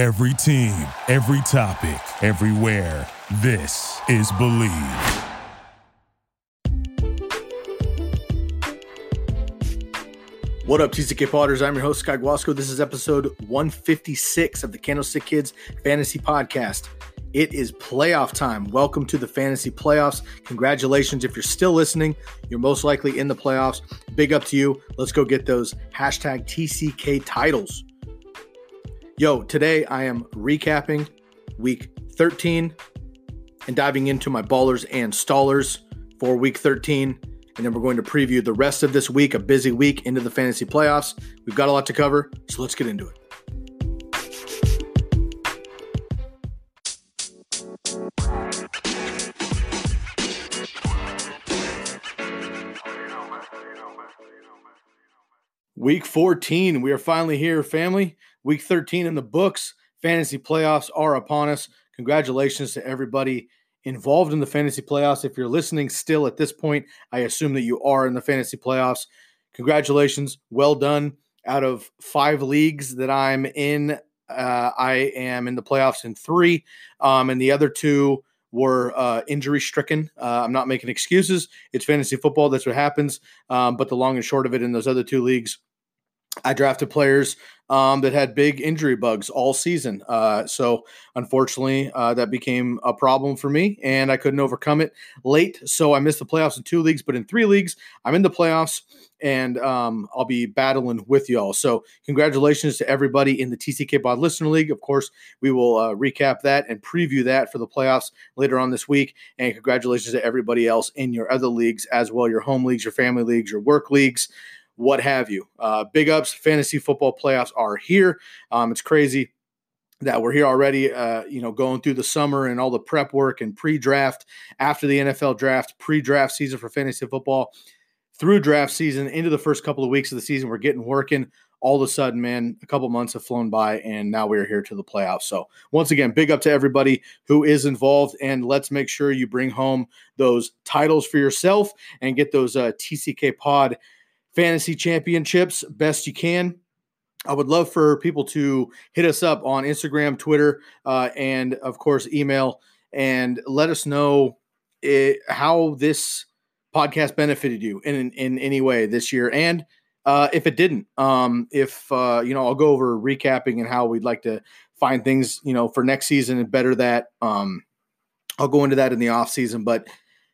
Every team, every topic, everywhere. This is Believe. What up, TCK Potters? I'm your host, Sky Guasco. This is episode 156 of the Candlestick Kids Fantasy Podcast. It is playoff time. Welcome to the fantasy playoffs. Congratulations. If you're still listening, you're most likely in the playoffs. Big up to you. Let's go get those hashtag TCK titles. Yo, today I am recapping week 13 and diving into my ballers and stallers for week 13. And then we're going to preview the rest of this week, a busy week into the fantasy playoffs. We've got a lot to cover, so let's get into it. Week 14, we are finally here, family. Week 13 in the books. Fantasy playoffs are upon us. Congratulations to everybody involved in the fantasy playoffs. If you're listening still at this point, I assume that you are in the fantasy playoffs. Congratulations. Well done. Out of five leagues that I'm in, uh, I am in the playoffs in three, um, and the other two were uh, injury stricken. Uh, I'm not making excuses. It's fantasy football. That's what happens. Um, but the long and short of it in those other two leagues, I drafted players um, that had big injury bugs all season. Uh, so unfortunately, uh, that became a problem for me, and I couldn't overcome it late. So I missed the playoffs in two leagues, but in three leagues, I'm in the playoffs, and um, I'll be battling with y'all. So congratulations to everybody in the TCK Pod Listener League. Of course, we will uh, recap that and preview that for the playoffs later on this week. And congratulations to everybody else in your other leagues as well, your home leagues, your family leagues, your work leagues what have you. Uh, big ups, fantasy football playoffs are here. Um, it's crazy that we're here already, uh, you know, going through the summer and all the prep work and pre draft after the NFL draft, pre draft season for fantasy football, through draft season into the first couple of weeks of the season. We're getting working. All of a sudden, man, a couple months have flown by, and now we're here to the playoffs. So, once again, big up to everybody who is involved, and let's make sure you bring home those titles for yourself and get those uh, TCK Pod fantasy championships best you can. I would love for people to hit us up on Instagram, Twitter, uh, and of course, email and let us know it, how this podcast benefited you in, in any way this year. And uh, if it didn't, um, if, uh, you know, I'll go over recapping and how we'd like to find things, you know, for next season and better that. Um, I'll go into that in the off season, but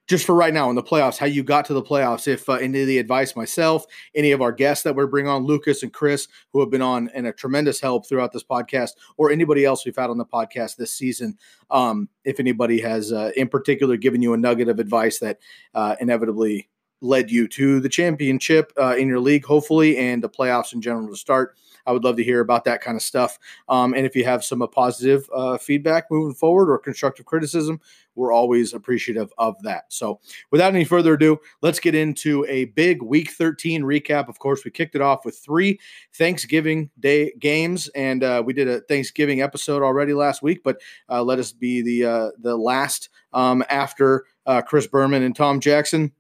just for right now in the playoffs, how you got to the playoffs. If uh, any of the advice myself, any of our guests that we're bringing on, Lucas and Chris, who have been on and a tremendous help throughout this podcast, or anybody else we've had on the podcast this season, um, if anybody has uh, in particular given you a nugget of advice that uh, inevitably led you to the championship uh, in your league, hopefully, and the playoffs in general to start. I would love to hear about that kind of stuff. Um, and if you have some uh, positive uh, feedback moving forward or constructive criticism, we're always appreciative of that. So, without any further ado, let's get into a big Week 13 recap. Of course, we kicked it off with three Thanksgiving Day games, and uh, we did a Thanksgiving episode already last week. But uh, let us be the uh, the last um, after uh, Chris Berman and Tom Jackson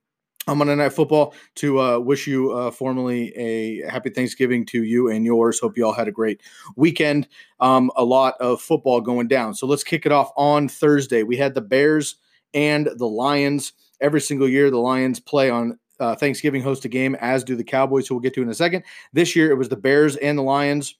on Monday Night Football to uh, wish you uh, formally a happy Thanksgiving to you and yours. Hope you all had a great weekend. Um, a lot of football going down. So let's kick it off on Thursday. We had the Bears and the Lions. Every single year, the Lions play on uh, Thanksgiving, host a game, as do the Cowboys, who we'll get to in a second. This year, it was the Bears and the Lions.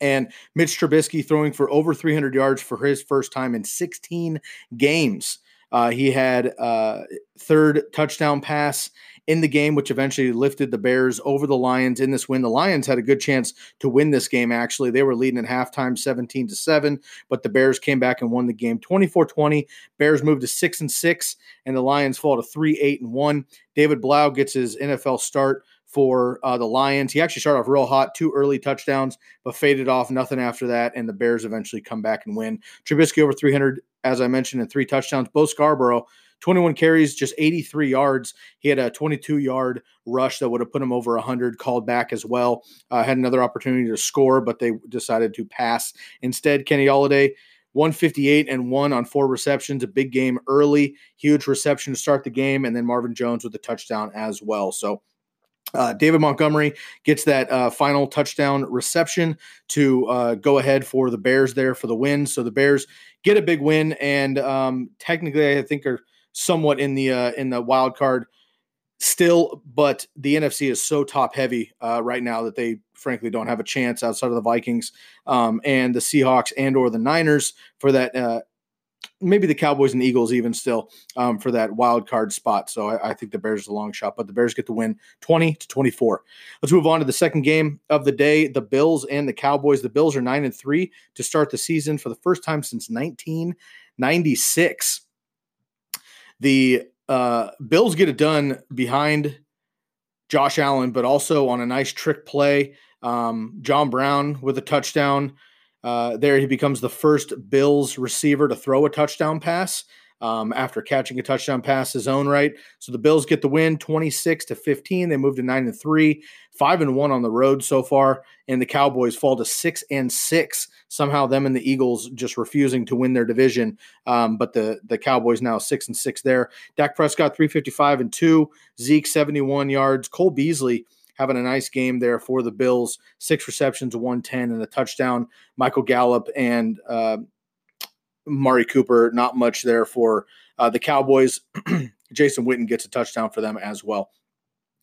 And Mitch Trubisky throwing for over 300 yards for his first time in 16 games. Uh, he had uh, third touchdown pass in the game, which eventually lifted the Bears over the Lions in this win. The Lions had a good chance to win this game. Actually, they were leading at halftime, seventeen to seven, but the Bears came back and won the game 24-20. Bears moved to six and six, and the Lions fall to three eight and one. David Blough gets his NFL start for uh, the Lions. He actually started off real hot, two early touchdowns, but faded off, nothing after that, and the Bears eventually come back and win. Trubisky over 300 as I mentioned, in three touchdowns. Bo Scarborough, 21 carries, just 83 yards. He had a 22 yard rush that would have put him over 100, called back as well. Uh, had another opportunity to score, but they decided to pass. Instead, Kenny Golladay, 158 and one on four receptions, a big game early, huge reception to start the game, and then Marvin Jones with a touchdown as well. So Uh, David Montgomery gets that uh, final touchdown reception to uh, go ahead for the Bears there for the win. So the Bears get a big win, and um, technically, I think are somewhat in the uh, in the wild card still. But the NFC is so top heavy uh, right now that they frankly don't have a chance outside of the Vikings um, and the Seahawks and or the Niners for that uh, maybe the Cowboys and Eagles even still um, for that wild card spot. So I, I, think the Bears is a long shot, but the Bears get the win 20 to 24. Let's move on to the second game of the day. The Bills and the Cowboys. The Bills are nine and three to start the season for the first time since 1996. The uh, Bills get it done behind Josh Allen, but also on a nice trick play. Um, John Brown with a touchdown. Uh, there, he becomes the first Bills receiver to throw a touchdown pass um, after catching a touchdown pass his own right. So the Bills get the win, twenty six to fifteen. They move to nine and three, five and one on the road so far, and the Cowboys fall to six and six. Somehow, them and the Eagles just refusing to win their division. Um, but the the Cowboys now six and six there. Dak Prescott three fifty five and two. Zeke seventy one yards. Cole Beasley having a nice game there for the Bills. Six receptions, 110, and a touchdown. Michael Gallup and uh, Mari Cooper, not much there for uh, the Cowboys. Jason Witten gets a touchdown for them as well.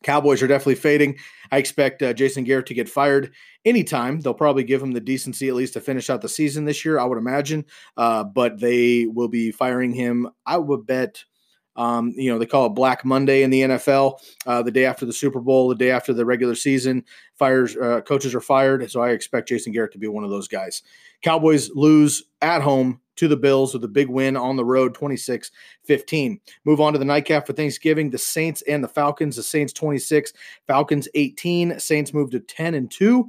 Cowboys are definitely fading. I expect uh, Jason Garrett to get fired anytime. They'll probably give him the decency at least to finish out the season this year, I would imagine. Uh, but they will be firing him. I would bet um, you know, they call it Black Monday in the NFL, uh, the day after the Super Bowl, the day after the regular season. Fires uh, coaches are fired, so I expect Jason Garrett to be one of those guys. Cowboys lose at home to the Bills with a big win on the road, 26 15. Move on to the nightcap for Thanksgiving. The Saints and the Falcons. The Saints 26, Falcons 18. Saints move to 10 and 2.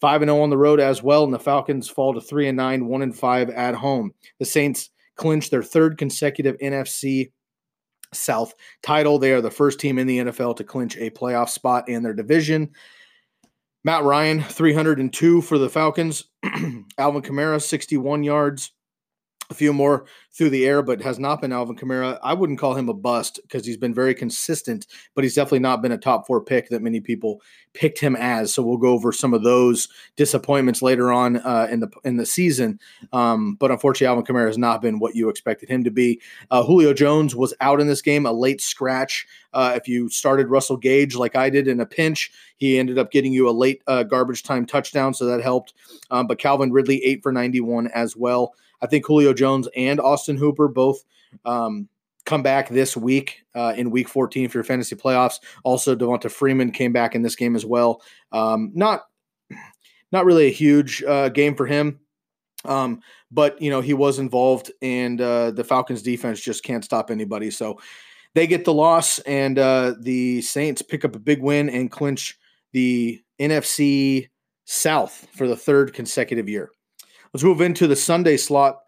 5 and 0 on the road as well, and the Falcons fall to 3 and 9, 1 and 5 at home. The Saints clinch their third consecutive NFC South title. They are the first team in the NFL to clinch a playoff spot in their division. Matt Ryan, 302 for the Falcons. Alvin Kamara, 61 yards a few more through the air, but has not been Alvin Kamara. I wouldn't call him a bust because he's been very consistent, but he's definitely not been a top four pick that many people picked him as. So we'll go over some of those disappointments later on uh, in the in the season. Um, but unfortunately, Alvin Kamara has not been what you expected him to be. Uh, Julio Jones was out in this game, a late scratch. Uh, if you started Russell Gage like I did in a pinch, he ended up getting you a late uh, garbage time touchdown, so that helped. Um, but Calvin Ridley, eight for 91 as well. I think Julio Jones and Austin Hooper both um, come back this week uh, in Week 14 for your fantasy playoffs. Also, Devonta Freeman came back in this game as well. Um, not not really a huge uh, game for him. Um, but you know he was involved, and uh, the Falcons' defense just can't stop anybody. So they get the loss, and uh, the Saints pick up a big win and clinch the NFC South for the third consecutive year. Let's move into the Sunday slot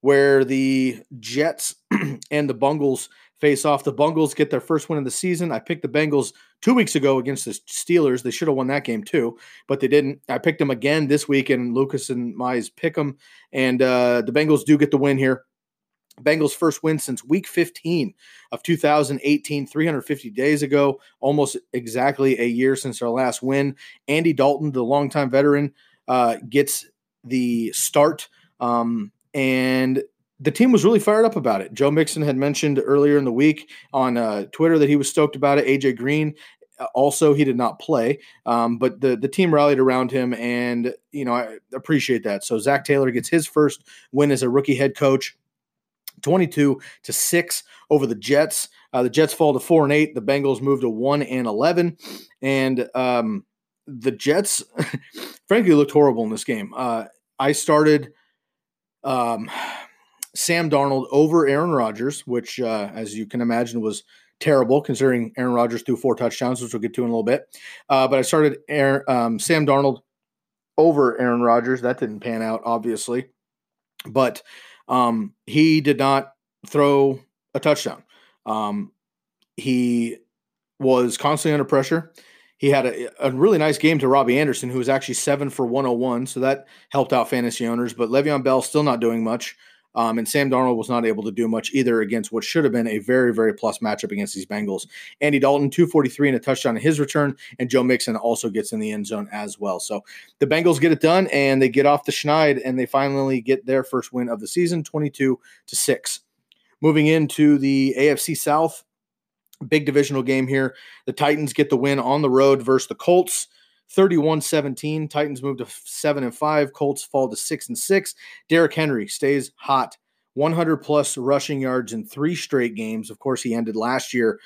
where the Jets and the Bungles face off. The Bungles get their first win of the season. I picked the Bengals two weeks ago against the Steelers. They should have won that game too, but they didn't. I picked them again this week, and Lucas and Mize pick them, and uh, the Bengals do get the win here. Bengals' first win since week 15 of 2018, 350 days ago, almost exactly a year since their last win. Andy Dalton, the longtime veteran, uh, gets the start. Um, and the team was really fired up about it. Joe Mixon had mentioned earlier in the week on uh, Twitter that he was stoked about it. AJ Green uh, also he did not play, um, but the the team rallied around him, and you know I appreciate that. So Zac Taylor gets his first win as a rookie head coach. 22 to 6 over the Jets. Uh, the Jets fall to 4 and 8. The Bengals move to 1 and 11. And um, the Jets, frankly, looked horrible in this game. Uh, I started um, Sam Darnold over Aaron Rodgers, which, uh, as you can imagine, was terrible considering Aaron Rodgers threw four touchdowns, which we'll get to in a little bit. Uh, but I started Aaron, um, Sam Darnold over Aaron Rodgers. That didn't pan out, obviously, but um, he did not throw a touchdown. Um, he was constantly under pressure. He had a, a, really nice game to Robbie Anderson, who was actually seven for 101. So that helped out fantasy owners. But Le'Veon Bell still not doing much. Um, and Sam Darnold was not able to do much either against what should have been a very, very plus matchup against these Bengals. Andy Dalton, 243 and a touchdown in his return, and Joe Mixon also gets in the end zone as well. So the Bengals get it done and they get off the schneid and they finally get their first win of the season, 22 to 6. Moving into the AFC South, big divisional game here. The Titans get the win on the road versus the Colts. 31-17. Titans move to 7 and 5. Colts fall to 6 and 6. Derrick Henry stays hot. 100 plus rushing yards in three straight games. Of course, he ended last year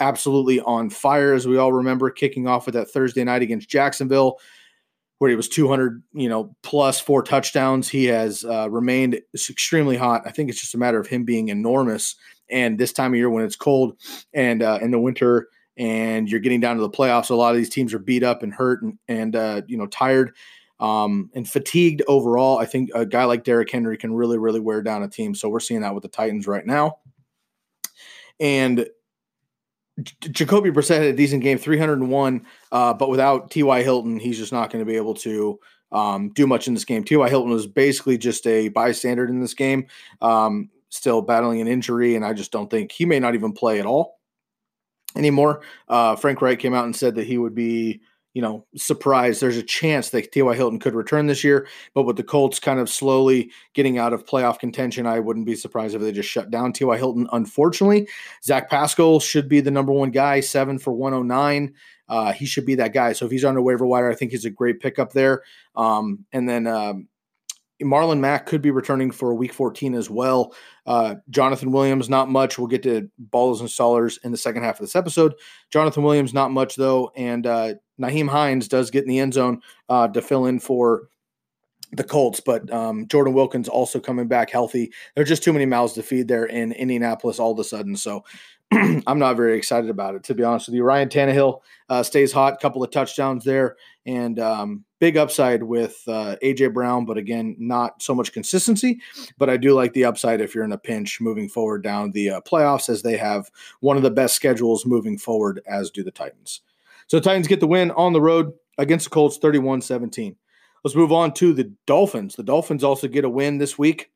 absolutely on fire, as we all remember, kicking off with that Thursday night against Jacksonville, where he was 200, you know, plus four touchdowns. He has uh, remained extremely hot. I think it's just a matter of him being enormous. And this time of year, when it's cold and uh, in the winter, and you're getting down to the playoffs. A lot of these teams are beat up and hurt and, and uh, you know tired um, and fatigued overall. I think a guy like Derrick Henry can really really wear down a team. So we're seeing that with the Titans right now. And Jacoby Brissett had a decent game, 301, uh, but without T.Y. Hilton, he's just not going to be able to um, do much in this game. T.Y. Hilton was basically just a bystander in this game, um, still battling an injury, and I just don't think he may not even play at all anymore. Uh, Frank Reich came out and said that he would be, you know, surprised. There's a chance that T.Y. Hilton could return this year, but with the Colts kind of slowly getting out of playoff contention, I wouldn't be surprised if they just shut down T.Y. Hilton. Unfortunately, Zach Pascal should be the number one guy, seven for 109. Uh, he should be that guy. So if he's on the waiver wire, I think he's a great pickup there. Um, and then um, Marlon Mack could be returning for week 14 as well. Uh, Jonathan Williams, not much. We'll get to ballers and stallers in the second half of this episode. Jonathan Williams, not much though. And uh, Nyheim Hines does get in the end zone uh, to fill in for the Colts, but um, Jordan Wilkins also coming back healthy. There's just too many mouths to feed there in Indianapolis all of a sudden. So I'm not very excited about it, to be honest with you. Ryan Tannehill uh, stays hot, couple of touchdowns there, and um, big upside with uh, AJ Brown, but again, not so much consistency. But I do like the upside if you're in a pinch moving forward down the uh, playoffs, as they have one of the best schedules moving forward, as do the Titans. So Titans get the win on the road against the Colts, 31 17. Let's move on to the Dolphins. The Dolphins also get a win this week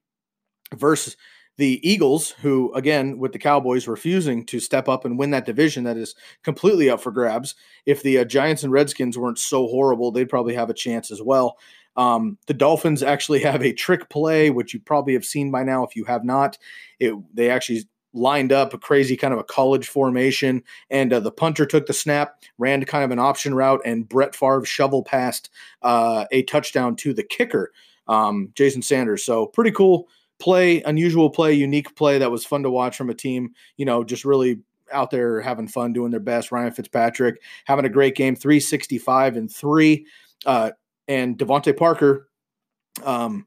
versus the Eagles, who, again, with the Cowboys refusing to step up and win that division that is completely up for grabs. If the uh, Giants and Redskins weren't so horrible, they'd probably have a chance as well. Um, the Dolphins actually have a trick play, which you probably have seen by now. If you have not, it, they actually lined up a crazy kind of a college formation, and uh, the punter took the snap, ran kind of an option route, and Brett Favre shovel passed uh, a touchdown to the kicker, um, Jason Sanders. So pretty cool play, unusual play, unique play that was fun to watch from a team, you know, just really out there having fun, doing their best. Ryan Fitzpatrick having a great game, 365 and three. Uh, and DeVante Parker, um,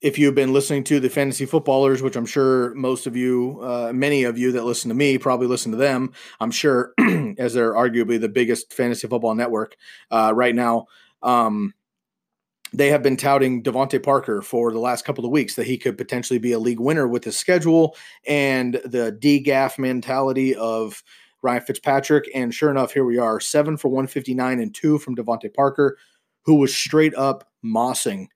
if you've been listening to the fantasy footballers, which I'm sure most of you, uh, many of you that listen to me probably listen to them, I'm sure, as they're arguably the biggest fantasy football network uh, right now. Um, they have been touting DeVante Parker for the last couple of weeks that he could potentially be a league winner with his schedule and the DGAF mentality of Ryan Fitzpatrick. And sure enough, here we are seven for 159 and two from DeVante Parker, who was straight up mossing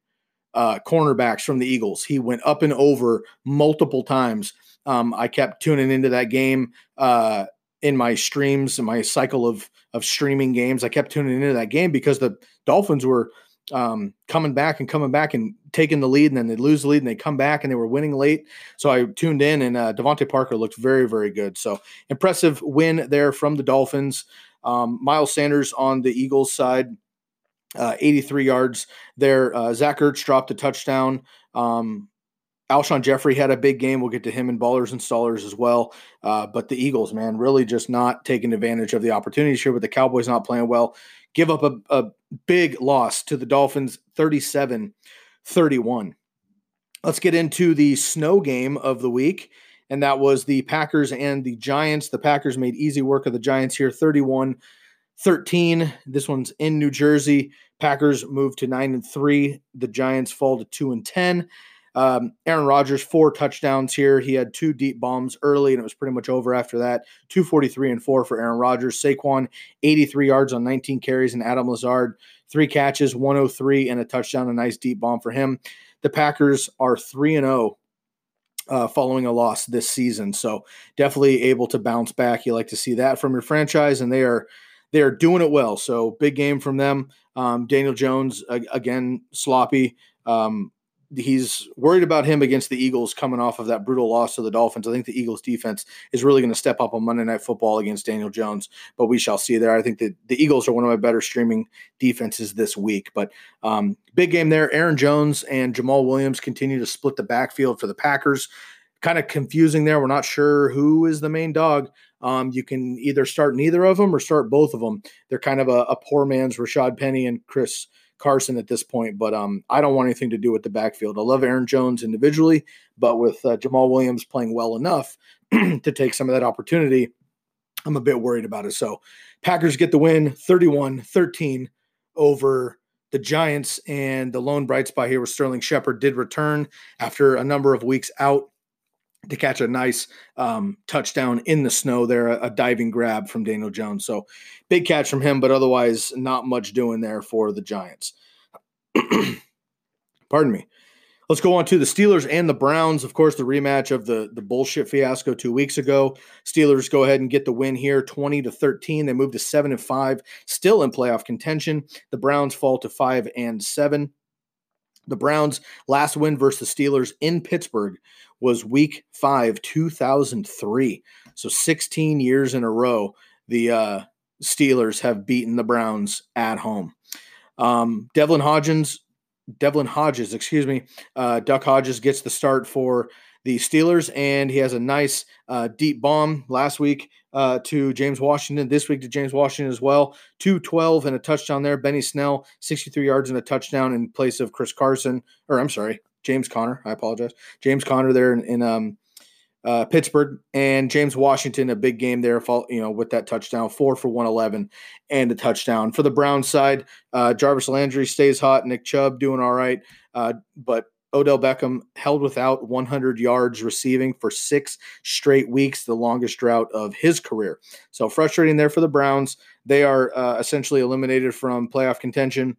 uh, cornerbacks from the Eagles. He went up and over multiple times. Um, I kept tuning into that game uh, in my streams, in my cycle of of streaming games. I kept tuning into that game because the Dolphins were um, coming back and coming back and taking the lead, and then they lose the lead and they come back and they were winning late. So I tuned in, and uh, DeVante Parker looked very, very good. So impressive win there from the Dolphins. Um, Miles Sanders on the Eagles side, uh, 83 yards there. Uh, Zach Ertz dropped a touchdown. Um, Alshon Jeffery had a big game. We'll get to him in ballers and stallers as well. Uh, but the Eagles, man, really just not taking advantage of the opportunities here with the Cowboys not playing well give up a, a big loss to the Dolphins 37 31. Let's get into the snow game of the week. And that was the Packers and the Giants. The Packers made easy work of the Giants here 31 13. This one's in New Jersey. Packers move to 9 and 3. The Giants fall to 2 and 10. Um, Aaron Rodgers, four touchdowns here. He had two deep bombs early, and it was pretty much over after that. 243 and four for Aaron Rodgers. Saquon, 83 yards on 19 carries, and Adam Lazard, three catches, 103, and a touchdown, a nice deep bomb for him. The Packers are 3 and 0 uh, following a loss this season. So definitely able to bounce back. You like to see that from your franchise, and they are they are doing it well. So big game from them. Um, Daniel Jones again sloppy. Um, he's worried about him against the Eagles coming off of that brutal loss to the Dolphins. I think the Eagles defense is really going to step up on Monday Night Football against Daniel Jones, but we shall see there. I think that the Eagles are one of my better streaming defenses this week. But um, big game there. Aaron Jones and Jamaal Williams continue to split the backfield for the Packers. Kind of confusing there. We're not sure who is the main dog. Um, you can either start neither of them or start both of them. They're kind of a, a poor man's Rashad Penny and Chris Carson at this point, but um, I don't want anything to do with the backfield. I love Aaron Jones individually, but with uh, Jamaal Williams playing well enough to take some of that opportunity, I'm a bit worried about it. So, Packers get the win 31 13 over the Giants. And the lone bright spot here was Sterling Shepard did return after a number of weeks out to catch a nice um, touchdown in the snow there, a, a, diving grab from Daniel Jones. So big catch from him, but otherwise not much doing there for the Giants. Pardon me. Let's go on to the Steelers and the Browns. Of course, the rematch of the, the bullshit fiasco two weeks ago. Steelers go ahead and get the win here, 20 to 13. They move to 7 and 5, still in playoff contention. The Browns fall to 5 and 7. The Browns' last win versus the Steelers in Pittsburgh was week five, 2003. So 16 years in a row, the uh, Steelers have beaten the Browns at home. Um, Devlin Hodges, Devlin Hodges, excuse me, uh, Duck Hodges gets the start for the Steelers, and he has a nice uh, deep bomb last week uh, to James Washington, this week to James Washington as well. 212 and a touchdown there. Benny Snell, 63 yards and a touchdown in place of Chris Carson, or I'm sorry, James Conner. I apologize. James Conner there in, in um, uh, Pittsburgh and James Washington, a big game there, you know, with that touchdown, four for 111 and a touchdown. For the Browns side, uh, Jarvis Landry stays hot. Nick Chubb doing all right. Uh, but Odell Beckham held without 100 yards receiving for six straight weeks, the longest drought of his career. So frustrating there for the Browns. They are uh, essentially eliminated from playoff contention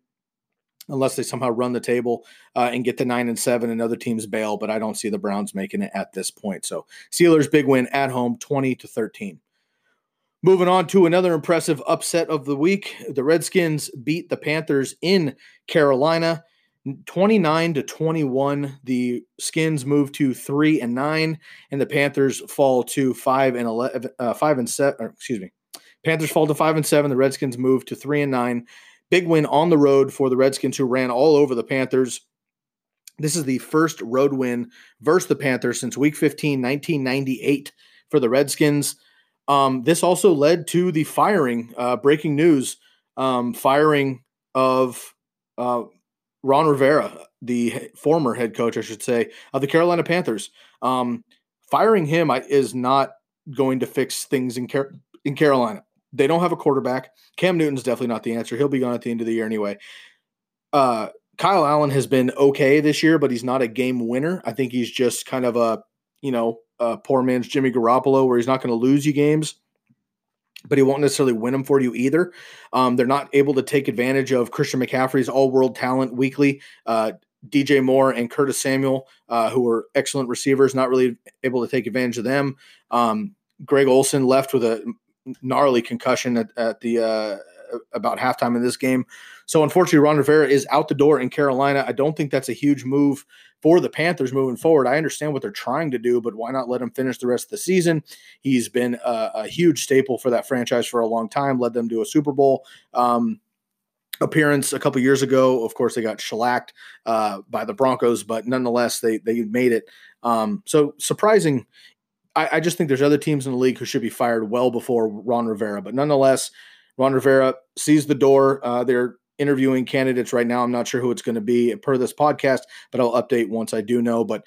unless they somehow run the table uh, and get to nine and seven and other teams bail. But I don't see the Browns making it at this point. So Steelers big win at home, 20 to 13. Moving on to another impressive upset of the week. The Redskins beat the Panthers in Carolina. 29 to 21 the skins move to 3 and 9 and the panthers fall to 5 and 11 uh, 5 and 7 excuse me panthers fall to 5 and 7 the redskins move to 3 and 9 big win on the road for the redskins who ran all over the panthers. This is the first road win versus the panthers since week 15 1998 for the redskins. Um, this also led to the firing uh, breaking news um, firing of uh, Ron Rivera, the former head coach, I should say, of the Carolina Panthers. Um, firing him is not going to fix things in Car- in Carolina. They don't have a quarterback. Cam Newton's definitely not the answer. He'll be gone at the end of the year anyway. Uh, Kyle Allen has been okay this year, but he's not a game winner. I think he's just kind of a, you know, a poor man's Jimmy Garoppolo, where he's not going to lose you games but he won't necessarily win them for you either. Um, they're not able to take advantage of Christian McCaffrey's all world talent weekly. Uh, DJ Moore and Curtis Samuel, uh, who are excellent receivers, not really able to take advantage of them. Um, Greg Olsen left with a gnarly concussion at, at the uh, about halftime in this game. So unfortunately, Ron Rivera is out the door in Carolina. I don't think that's a huge move for the Panthers moving forward. I understand what they're trying to do, but why not let him finish the rest of the season? He's been a, a huge staple for that franchise for a long time. Led them to a Super Bowl. Um, appearance a couple years ago. Of course, they got shellacked uh, by the Broncos, but nonetheless, they they made it. Um, so surprising. I, I, just think there's other teams in the league who should be fired well before Ron Rivera, but nonetheless, Ron Rivera sees the door. Uh, they're interviewing candidates right now. I'm not sure who it's going to be per this podcast, but I'll update once I do know. But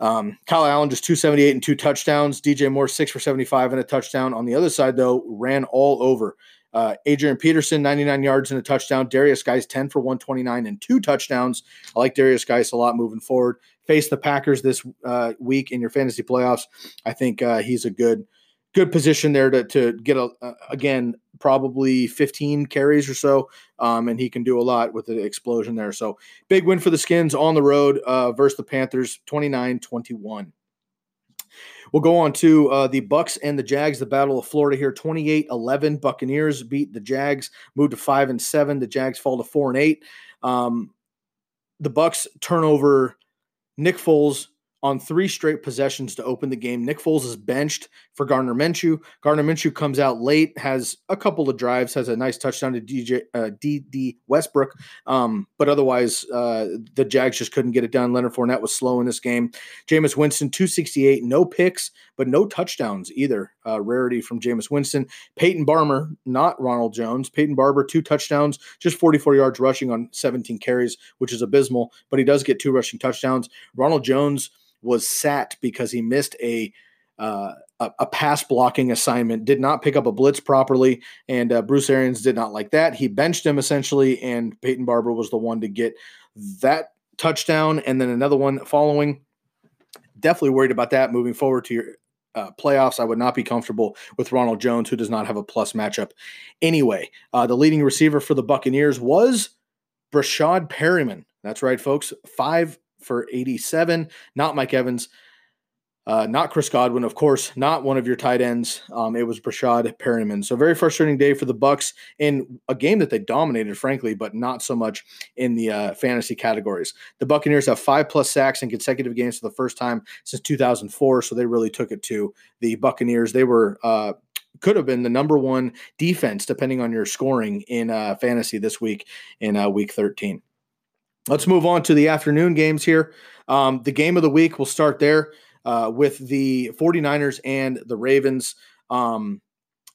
um, Kyle Allen just 278 and two touchdowns. DJ Moore six for 75 and a touchdown. On the other side, though, ran all over. Uh, Adrian Peterson 99 yards and a touchdown. Derrius Guice 10 for 129 and two touchdowns. I like Derrius Guice a lot moving forward. Face the Packers this uh, week in your fantasy playoffs. I think uh, he's a good good position there to to get a again probably 15 carries or so, um, and he can do a lot with the explosion there. So big win for the Skins on the road uh, versus the Panthers, 29-21. We'll go on to uh, the Bucks and the Jags, the Battle of Florida here. 28-11. Buccaneers beat the Jags, moved to five and seven. The Jags fall to four and eight. Um, the Bucks turn over Nick Foles on three straight possessions to open the game. Nick Foles is benched for Gardner Minshew. Gardner Minshew comes out late, has a couple of drives, has a nice touchdown to DJ uh, Dede Westbrook, um, but otherwise uh, the Jags just couldn't get it done. Leonard Fournette was slow in this game. Jameis Winston 268, no picks, but no touchdowns either. Uh, rarity from Jameis Winston. Peyton Barber, not Ronald Jones. Peyton Barber two touchdowns, just 44 yards rushing on 17 carries, which is abysmal, but he does get two rushing touchdowns. Ronald Jones was sat because he missed a uh, a, a, pass blocking assignment, did not pick up a blitz properly, and uh, Bruce Arians did not like that. He benched him essentially, and Peyton Barber was the one to get that touchdown, and then another one following. Definitely worried about that moving forward to your uh, playoffs. I would not be comfortable with Ronald Jones, who does not have a plus matchup. Anyway, uh, the leading receiver for the Buccaneers was Breshad Perriman. That's right, folks. Five for 87. Not Mike Evans. Uh, not Chris Godwin, of course, not one of your tight ends. Um, it was Breshad Perriman. So very frustrating day for the Bucks in a game that they dominated, frankly, but not so much in the uh, fantasy categories. The Buccaneers have five plus sacks in consecutive games for the first time since 2004, so they really took it to the Buccaneers. They were uh, could have been the number one defense, depending on your scoring in uh, fantasy this week in uh, week 13. Let's move on to the afternoon games here. Um, the game of the week, we'll start there uh, with the 49ers and the Ravens. Um,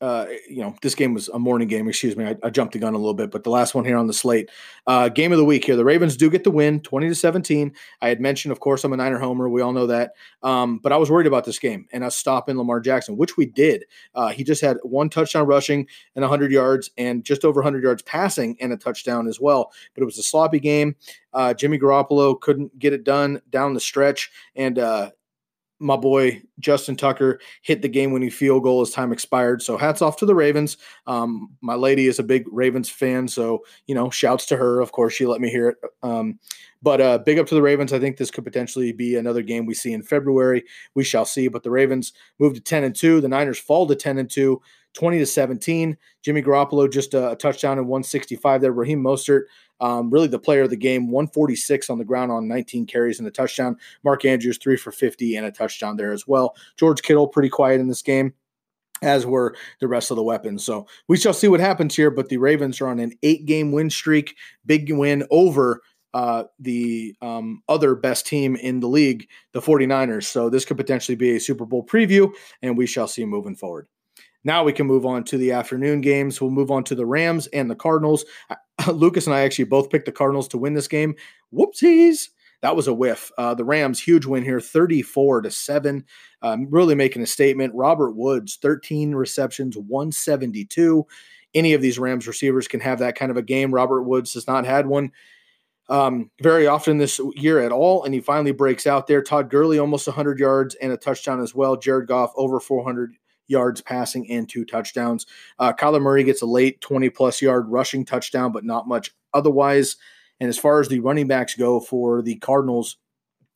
uh, you know, this game was a morning game. Excuse me, I, I, jumped the gun a little bit, but the last one here on the slate, uh, game of the week here. The Ravens do get the win, twenty to seventeen. I had mentioned, of course, I'm a Niner homer. We all know that, um, but I was worried about this game and us stopping Lamar Jackson, which we did. Uh, he just had one touchdown rushing and 100 yards, and just over 100 yards passing and a touchdown as well. But it was a sloppy game. Uh, Jimmy Garoppolo couldn't get it done down the stretch, and uh, my boy Justin Tucker hit the game winning field goal as time expired. So hats off to the Ravens. Um, my lady is a big Ravens fan, so you know, shouts to her. Of course, she let me hear it. Um, but uh, big up to the Ravens. I think this could potentially be another game we see in February. We shall see. But the Ravens move to ten and two. The Niners fall to ten and two. 20 to 17. Jimmy Garoppolo just a, touchdown in 165 there. Raheem Mostert um, really the player of the game, 146 on the ground on 19 carries and a touchdown. Mark Andrews, three for 50 and a touchdown there as well. George Kittle, pretty quiet in this game as were the rest of the weapons. So we shall see what happens here. But the Ravens are on an eight game win streak, big win over uh, the um, other best team in the league, the 49ers. So this could potentially be a Super Bowl preview, and we shall see moving forward. Now we can move on to the afternoon games. We'll move on to the Rams and the Cardinals. Lucas and I actually both picked the Cardinals to win this game. Whoopsies. That was a whiff. Uh, the Rams, huge win here, 34 to 7. Um, really making a statement. Robert Woods, 13 receptions, 172. Any of these Rams receivers can have that kind of a game. Robert Woods has not had one um, very often this year at all, and he finally breaks out there. Todd Gurley, almost 100 yards and a touchdown as well. Jared Goff, over 400 yards passing and two touchdowns. Uh, Kyler Murray gets a late 20 plus yard rushing touchdown, but not much otherwise. And as far as the running backs go for the Cardinals,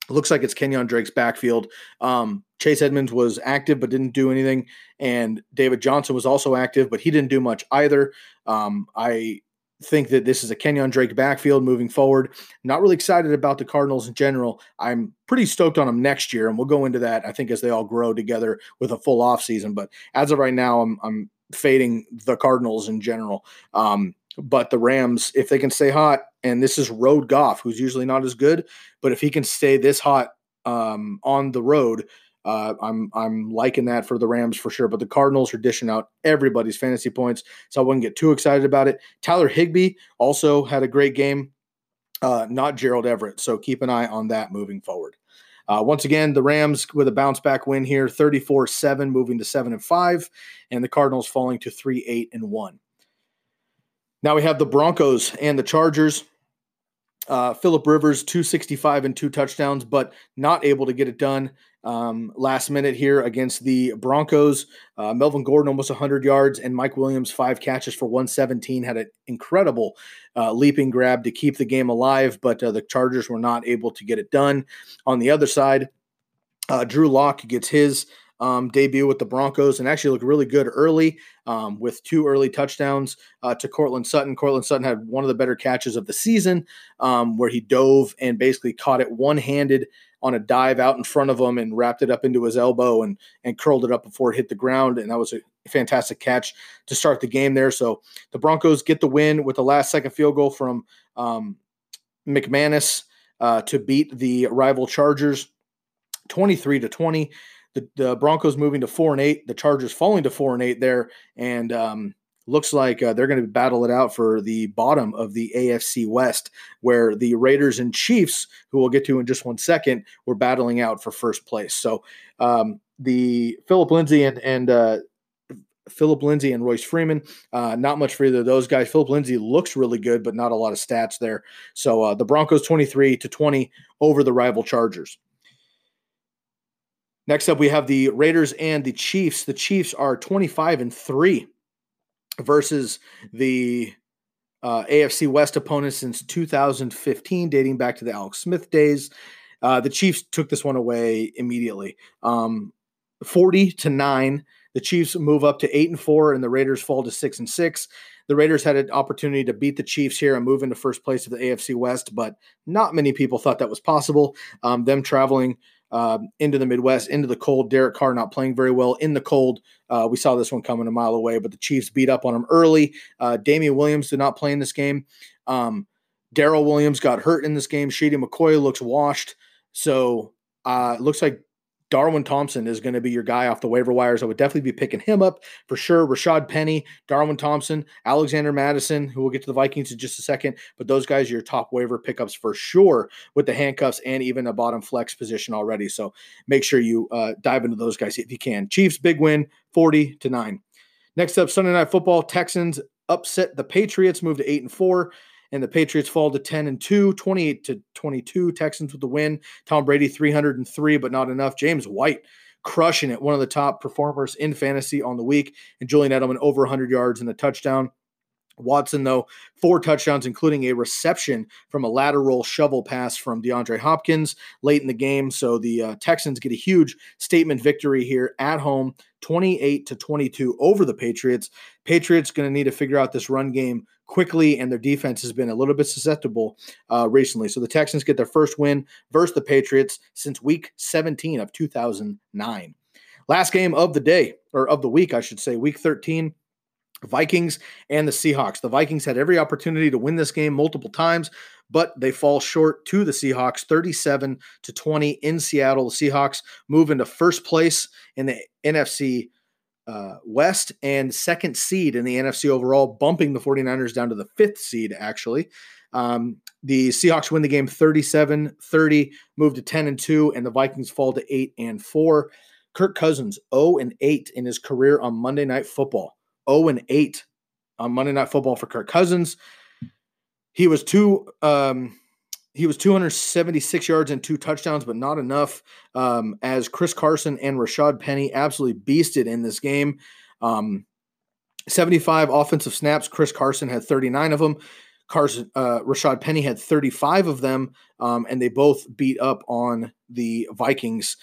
looks like it's Kenyan Drake's backfield. Um, Chase Edmonds was active but didn't do anything, and David Johnson was also active, but he didn't do much either. Um, I think that this is a Kenyan Drake backfield moving forward. Not really excited about the Cardinals in general. I'm pretty stoked on them next year, and we'll go into that, I think, as they all grow together with a full offseason. But as of right now, I'm, I'm fading the Cardinals in general. Um, but the Rams, if they can stay hot, and this is road Goff, who's usually not as good, but if he can stay this hot um, on the road, uh, I'm I'm liking that for the Rams for sure. But the Cardinals are dishing out everybody's fantasy points, so I wouldn't get too excited about it. Tyler Higbee also had a great game, uh, not Gerald Everett. So keep an eye on that moving forward. Uh, once again, the Rams with a bounce back win here, 34 7, moving to 7 and 5, and the Cardinals falling to 3 8 and 1. Now we have the Broncos and the Chargers. Uh, Philip Rivers, 265 and two touchdowns, but not able to get it done um, last minute here against the Broncos. Uh, Melvin Gordon almost 100 yards, and Mike Williams five catches for 117. Had an incredible uh, leaping grab to keep the game alive, but uh, the Chargers were not able to get it done. On the other side, Uh, Drew Lock gets his um, debut with the Broncos and actually looked really good early um, with two early touchdowns uh, to Courtland Sutton. Courtland Sutton had one of the better catches of the season um, where he dove and basically caught it one handed on a dive out in front of him and wrapped it up into his elbow and, and curled it up before it hit the ground. And that was a fantastic catch to start the game there. So the Broncos get the win with the last second field goal from um, McManus uh, to beat the rival Chargers 23 to 20 the, the Broncos moving to four and eight, the Chargers falling to four and eight there, and um, looks like uh, they're going to battle it out for the bottom of the AFC West, where the Raiders and Chiefs, who we'll get to in just one second, were battling out for first place. So um, the Phillip Lindsay and and uh, Phillip Lindsay and Royce Freeman. Uh, not much for either of those guys. Phillip Lindsay looks really good, but not a lot of stats there. So uh, the Broncos 23 to 20 over the rival Chargers. Next up, we have the Raiders and the Chiefs. The Chiefs are 25 and 3 versus the uh, AFC West opponents since 2015, dating back to the Alex Smith days. Uh, the Chiefs took this one away immediately. Um, 40 to 9. The Chiefs move up to 8 and 4, and the Raiders fall to 6 and 6. The Raiders had an opportunity to beat the Chiefs here and move into first place of the AFC West, but not many people thought that was possible. Um, them traveling um, into the Midwest, into the cold. Derek Carr not playing very well in the cold. Uh, we saw this one coming a mile away, but the Chiefs beat up on him early. Uh, Damien Williams did not play in this game. Um, Darrel Williams got hurt in this game. Shady McCoy looks washed. So uh, looks like Darwin Thompson is going to be your guy off the waiver wires. I would definitely be picking him up for sure. Rashad Penny, Darwin Thompson, Alexander Mattison, who will get to the Vikings in just a second. But those guys are your top waiver pickups for sure with the handcuffs and even a bottom flex position already. So make sure you uh, dive into those guys if you can. Chiefs, big win, 40 to 9. Next up, Sunday Night Football, Texans upset the Patriots, move to 8 and 4 and the Patriots fall to 10 and 2, 28 to 22. Texans with the win. Tom Brady 303, but not enough. James White crushing it, one of the top performers in fantasy on the week, and Julian Edelman over 100 yards and a touchdown. Watson, though, four touchdowns, including a reception from a lateral shovel pass from DeAndre Hopkins late in the game. So the uh, Texans get a huge statement victory here at home, 28 to 22 over the Patriots. Patriots going to need to figure out this run game quickly, and their defense has been a little bit susceptible uh, recently. So the Texans get their first win versus the Patriots since week 17 of 2009. Last game of the day, or of the week, I should say, week 13. Vikings and the Seahawks. The Vikings had every opportunity to win this game multiple times, but they fall short to the Seahawks 37 to 20 in Seattle. The Seahawks move into first place in the NFC uh, West and second seed in the NFC overall, bumping the 49ers down to the fifth seed, actually. Um, the Seahawks win the game 37 30, move to 10 and 2, and the Vikings fall to 8 and 4. Kirk Cousins 0 and 8 in his career on Monday Night Football. 0 and 8 on Monday Night Football for Kirk Cousins. He was two. Um, he was 276 yards and two touchdowns, but not enough. Um, as Chris Carson and Rashad Penny absolutely beasted in this game. Um, 75 offensive snaps. Chris Carson had 39 of them. Carson, uh, Rashad Penny had 35 of them, um, and they both beat up on the Vikings.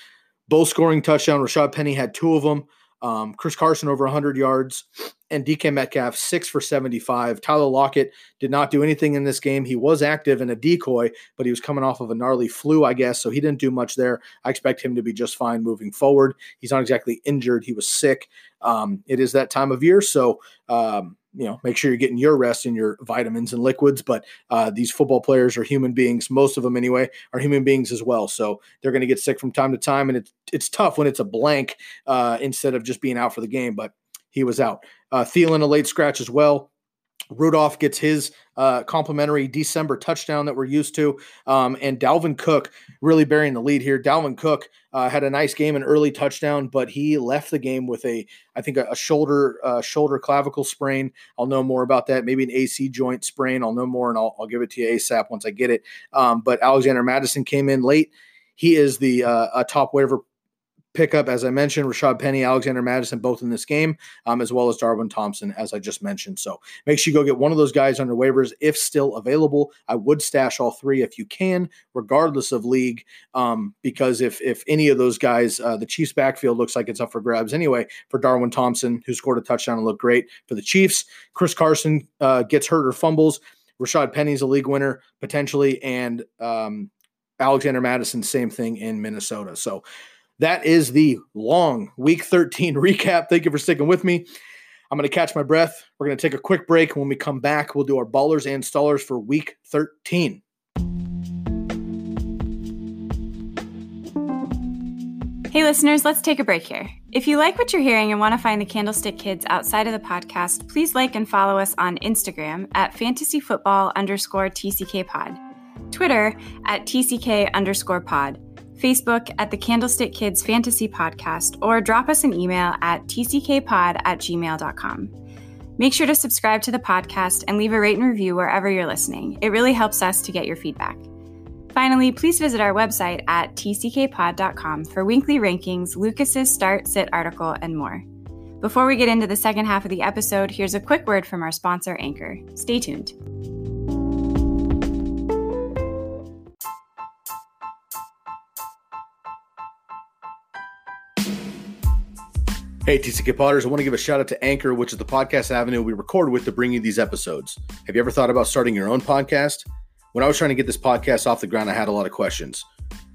Both scoring touchdown. Rashad Penny had two of them. Um, Chris Carson over 100 yards and DK Metcalf six for 75. Tyler Lockett did not do anything in this game. He was active in a decoy, but he was coming off of a gnarly flu, I guess, so he didn't do much there. I expect him to be just fine moving forward. He's not exactly injured. He was sick. Um, it is that time of year, so um, you know, make sure you're getting your rest and your vitamins and liquids. But uh, these football players are human beings. Most of them, anyway, are human beings as well. So they're going to get sick from time to time, and it's it's tough when it's a blank uh, instead of just being out for the game. But he was out. Uh, Thielen a late scratch as well. Rudolph gets his uh, complimentary December touchdown that we're used to. Um, and Dalvin Cook really bearing the lead here. Dalvin Cook uh, had a nice game, an early touchdown, but he left the game with a, I think, a, a shoulder uh, shoulder clavicle sprain. I'll know more about that. Maybe an AC joint sprain. I'll know more, and I'll, I'll give it to you ASAP once I get it. Um, but Alexander Mattison came in late. He is the uh, a top waiver pickup, as I mentioned, Rashad Penny, Alexander Mattison, both in this game, um, as well as Darwin Thompson, as I just mentioned. So make sure you go get one of those guys under waivers if still available. I would stash all three if you can, regardless of league, um, because if if any of those guys, uh, the Chiefs' backfield looks like it's up for grabs anyway. For Darwin Thompson, who scored a touchdown and looked great for the Chiefs, Chris Carson uh, gets hurt or fumbles. Rashad Penny's a league winner potentially, and um, Alexander Mattison, same thing in Minnesota. So that is the long week 13 recap. Thank you for sticking with me. I'm going to catch my breath. We're going to take a quick break. When we come back, we'll do our ballers and stallers for week 13. Hey, listeners, let's take a break here. If you like what you're hearing and want to find the Candlestick Kids outside of the podcast, please like and follow us on Instagram at fantasyfootball underscore TCK pod, Twitter at TCK underscore pod Facebook at the Candlestick Kids Fantasy Podcast, or drop us an email at tckpod at gmail.com. Make sure to subscribe to the podcast and leave a rate and review wherever you're listening. It really helps us to get your feedback. Finally, please visit our website at tckpod.com for weekly rankings, Lucas's start sit article, and more. Before we get into the second half of the episode, here's a quick word from our sponsor, Anchor. Stay tuned. Hey, TCK Potters, I want to give a shout out to Anchor, which is the podcast avenue we record with to bring you these episodes. Have you ever thought about starting your own podcast? When I was trying to get this podcast off the ground, I had a lot of questions.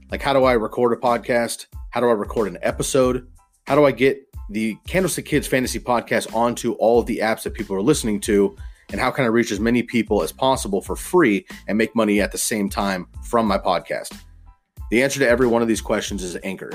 Like, how do I record a podcast? How do I record an episode? How do I get the Candlestick Kids Fantasy Podcast onto all of the apps that people are listening to? And how can I reach as many people as possible for free and make money at the same time from my podcast? The answer to every one of these questions is Anchor.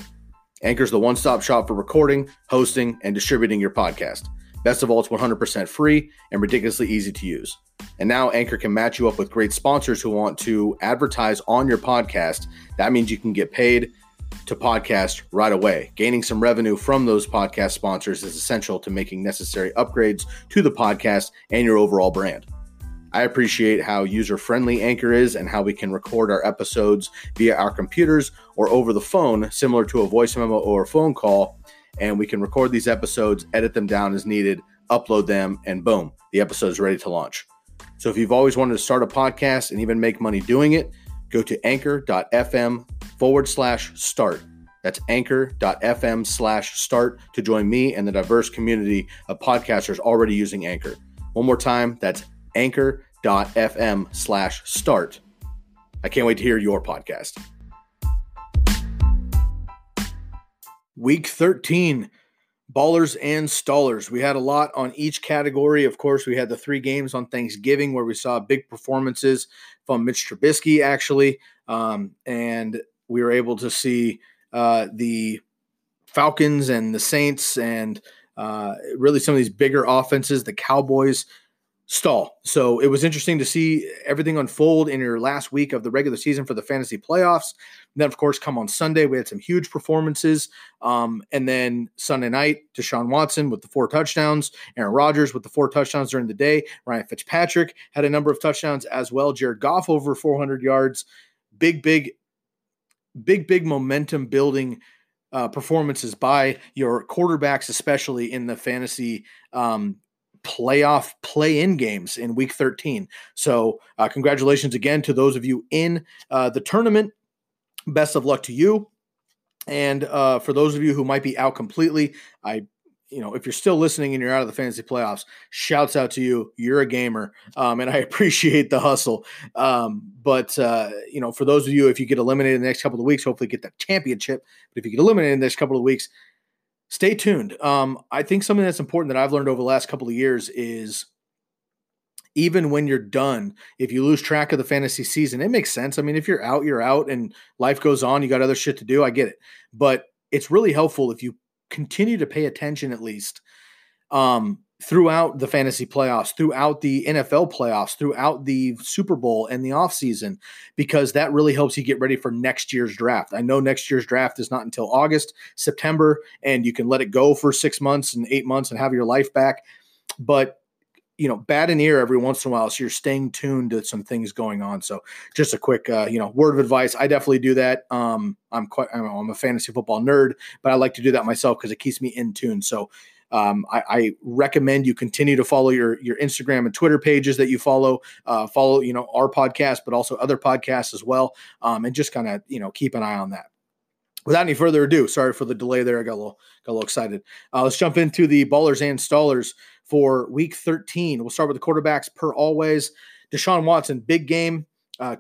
Anchor's the one stop shop for recording, hosting, and distributing your podcast. Best of all, it's 100% free and ridiculously easy to use. And now Anchor can match you up with great sponsors who want to advertise on your podcast. That means you can get paid to podcast right away. Gaining some revenue from those podcast sponsors is essential to making necessary upgrades to the podcast and your overall brand. I appreciate how user friendly Anchor is and how we can record our episodes via our computers or over the phone, similar to a voice memo or a phone call. And we can record these episodes, edit them down as needed, upload them, and boom, the episode is ready to launch. So if you've always wanted to start a podcast and even make money doing it, go to anchor.fm forward slash start. That's anchor.fm slash start to join me and the diverse community of podcasters already using Anchor. One more time, that's anchor.fm slash start. I can't wait to hear your podcast. Week 13, ballers and stallers. We had a lot on each category. Of course, we had the three games on Thanksgiving where we saw big performances from Mitch Trubisky, actually. Um, and we were able to see uh, the Falcons and the Saints and uh, really some of these bigger offenses, the Cowboys stall. So it was interesting to see everything unfold in your last week of the regular season for the fantasy playoffs. And then, of course, come on Sunday, we had some huge performances. Um, and then Sunday night, Deshaun Watson with the four touchdowns, Aaron Rodgers with the four touchdowns during the day, Ryan Fitzpatrick had a number of touchdowns as well, Jared Goff over 400 yards. Big, big, big, big momentum building. Uh, performances by your quarterbacks, especially in the fantasy um, playoff play in games in week 13. So, uh, congratulations again to those of you in uh, the tournament. Best of luck to you. And uh, for those of you who might be out completely, I, you know, if you're still listening and you're out of the fantasy playoffs, shouts out to you. You're a gamer, um, and I appreciate the hustle. Um, but uh, you know, for those of you, if you get eliminated in the next couple of weeks, hopefully get that championship. But if you get eliminated in the next couple of weeks, stay tuned. Um, I think something that's important that I've learned over the last couple of years is even when you're done, if you lose track of the fantasy season, it makes sense. I mean, if you're out, you're out and life goes on, you got other shit to do. I get it. But it's really helpful if you continue to pay attention at least um, throughout the fantasy playoffs, throughout the NFL playoffs, throughout the Super Bowl and the offseason, because that really helps you get ready for next year's draft. I know next year's draft is not until August, September, and you can let it go for six months and eight months and have your life back. But you know, bat an ear every once in a while, so you're staying tuned to some things going on. So, just a quick, uh, you know, word of advice. I definitely do that. Um, I'm quite, I'm a fantasy football nerd, but I like to do that myself because it keeps me in tune. So, um, I, I, recommend you continue to follow your your Instagram and Twitter pages that you follow. Uh, follow, you know, our podcast, but also other podcasts as well, um, and just kind of you know keep an eye on that without any further ado, sorry for the delay there. I got a little got a little excited. Uh, let's jump into the ballers and stallers for week 13. We'll start with the quarterbacks per always. Deshaun Watson, big game, uh,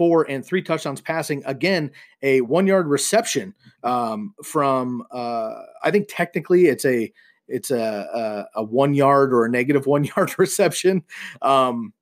234 and three touchdowns passing. Again, a one yard reception um, from, uh, I think technically it's a, it's a, a, a, one yard or a negative one yard reception um,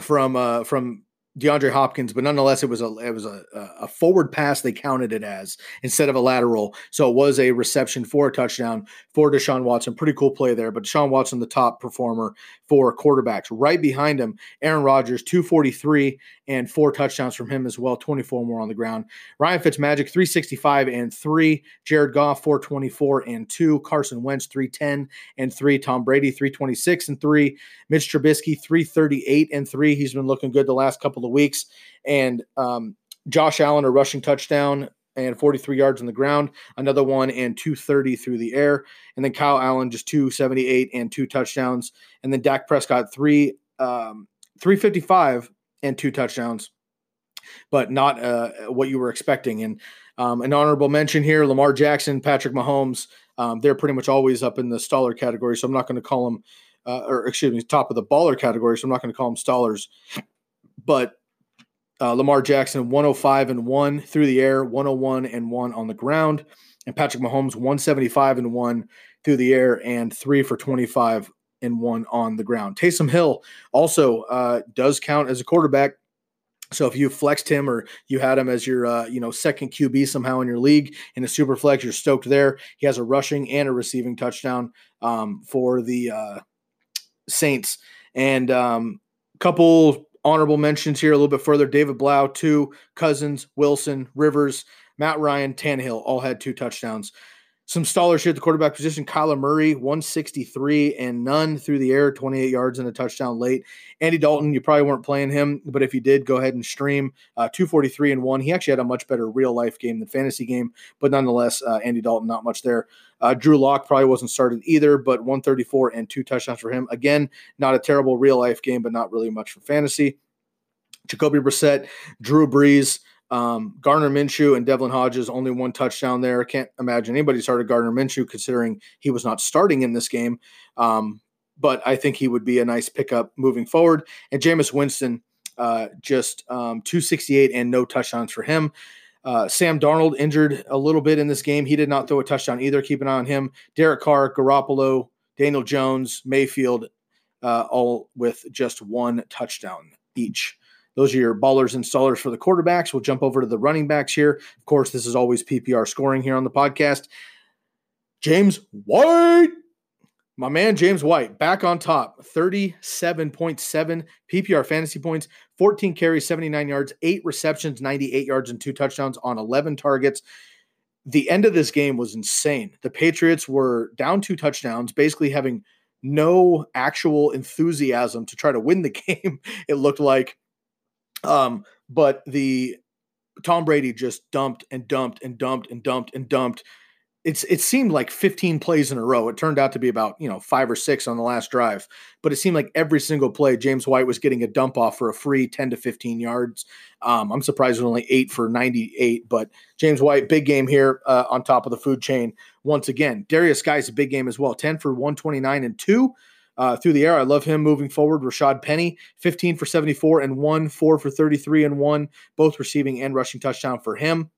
from, uh, from DeAndre Hopkins, but nonetheless, it was a it was a, a forward pass. They counted it as instead of a lateral, so it was a reception for a touchdown for Deshaun Watson. Pretty cool play there. But Deshaun Watson, the top performer for quarterbacks, right behind him, Aaron Rodgers, two forty three and four touchdowns from him as well. Twenty four more on the ground. Ryan Fitzmagic, three sixty five and three. Jared Goff, four twenty four and two. Carson Wentz, three ten and three. Tom Brady, three twenty six and three. Mitch Trubisky, three thirty eight and three. He's been looking good the last couple of of weeks. And um, Josh Allen, a rushing touchdown and 43 yards on the ground, another one and 230 through the air. And then Kyle Allen, just 278 and two touchdowns. And then Dak Prescott, three, um, 355 and two touchdowns, but not uh, what you were expecting. And um, an honorable mention here Lamar Jackson, Patrick Mahomes. Um, they're pretty much always up in the staller category. So I'm not going to call them, uh, or excuse me, top of the baller category. So I'm not going to call them stallers. But uh, Lamar Jackson 105 and 1 through the air, 101 and 1 on the ground. And Patrick Mahomes 175 and 1 through the air and 3 for 25 and 1 on the ground. Taysom Hill also uh, does count as a quarterback. So if you flexed him or you had him as your uh, you know second QB somehow in your league in a super flex, you're stoked there. He has a rushing and a receiving touchdown um, for the uh, Saints. And um, couple honorable mentions here a little bit further. David Blough, two, Cousins, Wilson, Rivers, Matt Ryan, Tannehill all had two touchdowns. Some stallers here at the quarterback position. Kyler Murray, 163 and none through the air, 28 yards and a touchdown late. Andy Dalton, you probably weren't playing him, but if you did, go ahead and stream uh, 243 and one. He actually had a much better real life game than fantasy game, but nonetheless, uh, Andy Dalton, not much there. Uh, Drew Lock probably wasn't started either, but 134 and two touchdowns for him. Again, not a terrible real life game, but not really much for fantasy. Jacoby Brissett, Drew Brees, um, Gardner Minshew and Devlin Hodges only one touchdown there. I can't imagine anybody started Gardner Minshew considering he was not starting in this game. Um, but I think he would be a nice pickup moving forward. And Jameis Winston, uh, just um, 268 and no touchdowns for him. Uh, Sam Darnold injured a little bit in this game. He did not throw a touchdown either. Keep an eye on him. Derek Carr, Garoppolo, Daniel Jones, Mayfield, uh, all with just one touchdown each. Those are your ballers and stallers for the quarterbacks. We'll jump over to the running backs here. Of course, this is always PPR scoring here on the podcast. James White, my man James White, back on top, 37.7 PPR fantasy points, 14 carries, 79 yards, eight receptions, 98 yards, and two touchdowns on 11 targets. The end of this game was insane. The Patriots were down two touchdowns, basically having no actual enthusiasm to try to win the game. It looked like um, but the Tom Brady just dumped and dumped and dumped and dumped and dumped. It's it seemed like 15 plays in a row. It turned out to be about, you know, 5 or 6 on the last drive. But it seemed like every single play James White was getting a dump off for a free 10 to 15 yards. Um, I'm surprised it was only 8 for 98, but James White big game here uh, on top of the food chain once again. Derrius Guice a big game as well. 10 for 129 and 2 uh, through the air. I love him moving forward. Rashad Penny, 15 for 74 and one, four for 33 and one, both receiving and rushing touchdown for him.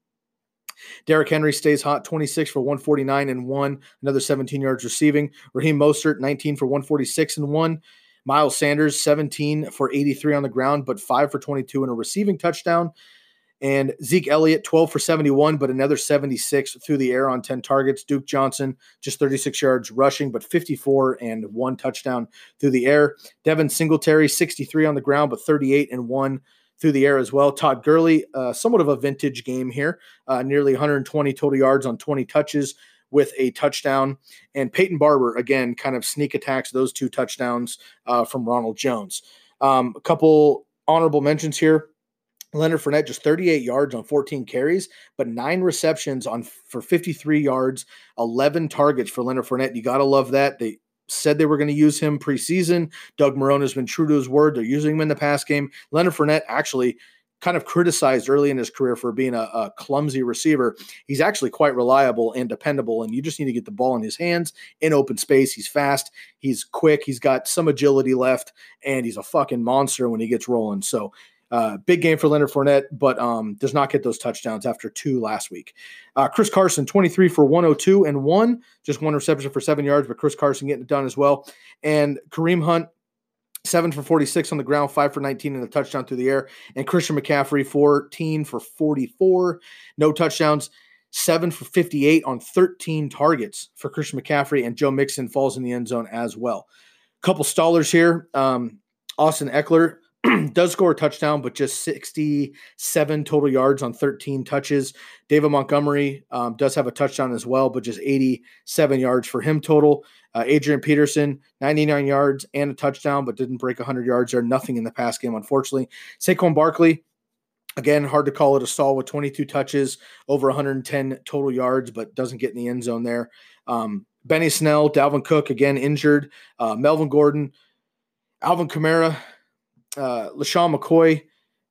Derrick Henry stays hot, 26 for 149 and one, another 17 yards receiving. Raheem Mostert, 19 for 146 and one. Miles Sanders, 17 for 83 on the ground, but five for 22 and a receiving touchdown. And Zeke Elliott, 12 for 71, but another 76 through the air on 10 targets. Duke Johnson, just 36 yards rushing, but 54 and one touchdown through the air. Devin Singletary, 63 on the ground, but 38 and one through the air as well. Todd Gurley, uh, somewhat of a vintage game here, uh, nearly 120 total yards on 20 touches with a touchdown. And Peyton Barber, again, kind of sneak attacks those two touchdowns uh, from Ronald Jones. Um, a couple honorable mentions here. Leonard Fournette just 38 yards on 14 carries, but nine receptions on for 53 yards, 11 targets for Leonard Fournette. You got to love that. They said they were going to use him preseason. Doug Marrone has been true to his word. They're using him in the pass game. Leonard Fournette actually kind of criticized early in his career for being a, a, clumsy receiver. He's actually quite reliable and dependable, and you just need to get the ball in his hands in open space. He's fast, he's quick, he's got some agility left, and he's a fucking monster when he gets rolling. So uh, big game for Leonard Fournette, but um, does not get those touchdowns after two last week. Uh, Chris Carson, 23 for 102 and one, just one reception for seven yards, but Chris Carson getting it done as well. And Kareem Hunt, seven for 46 on the ground, five for 19 and a touchdown through the air. And Christian McCaffrey, 14 for 44, no touchdowns. Seven for 58 on 13 targets for Christian McCaffrey, and Joe Mixon falls in the end zone as well. Couple stallers here. Um, Austin Ekeler, does score a touchdown, but just 67 total yards on 13 touches. David Montgomery um, does have a touchdown as well, but just 87 yards for him total. Uh, Adrian Peterson, 99 yards and a touchdown, but didn't break 100 yards there. Nothing in the pass game, unfortunately. Saquon Barkley, again, hard to call it a stall with 22 touches, over 110 total yards, but doesn't get in the end zone there. Um, Benny Snell, Dalvin Cook, again injured. Uh, Melvin Gordon, Alvin Kamara, uh, LeSean McCoy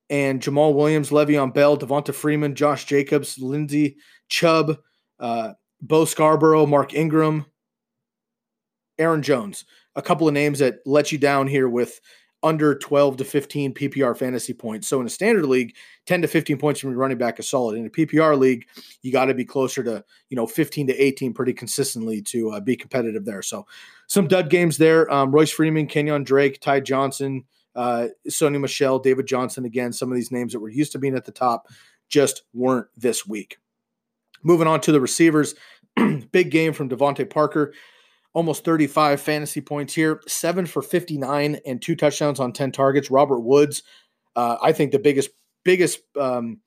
and Jamaal Williams, Le'Veon Bell, Devonta Freeman, Josh Jacobs, Lindsay Chubb, uh, Bo Scarborough, Mark Ingram, Aaron Jones. A couple of names that let you down here with under 12 to 15 PPR fantasy points. So in a standard league, 10 to 15 points from your running back is solid. In a PPR league, you got to be closer to, you know, 15 to 18 pretty consistently to uh, be competitive there. So some dud games there. Um, Royce Freeman, Kenyan Drake, Ty Johnson, uh, Sony Michel, David Johnson, again, some of these names that were used to being at the top just weren't this week. Moving on to the receivers, big game from DeVante Parker, almost 35 fantasy points here, seven for 59 and two touchdowns on 10 targets. Robert Woods, uh, I think the biggest biggest um,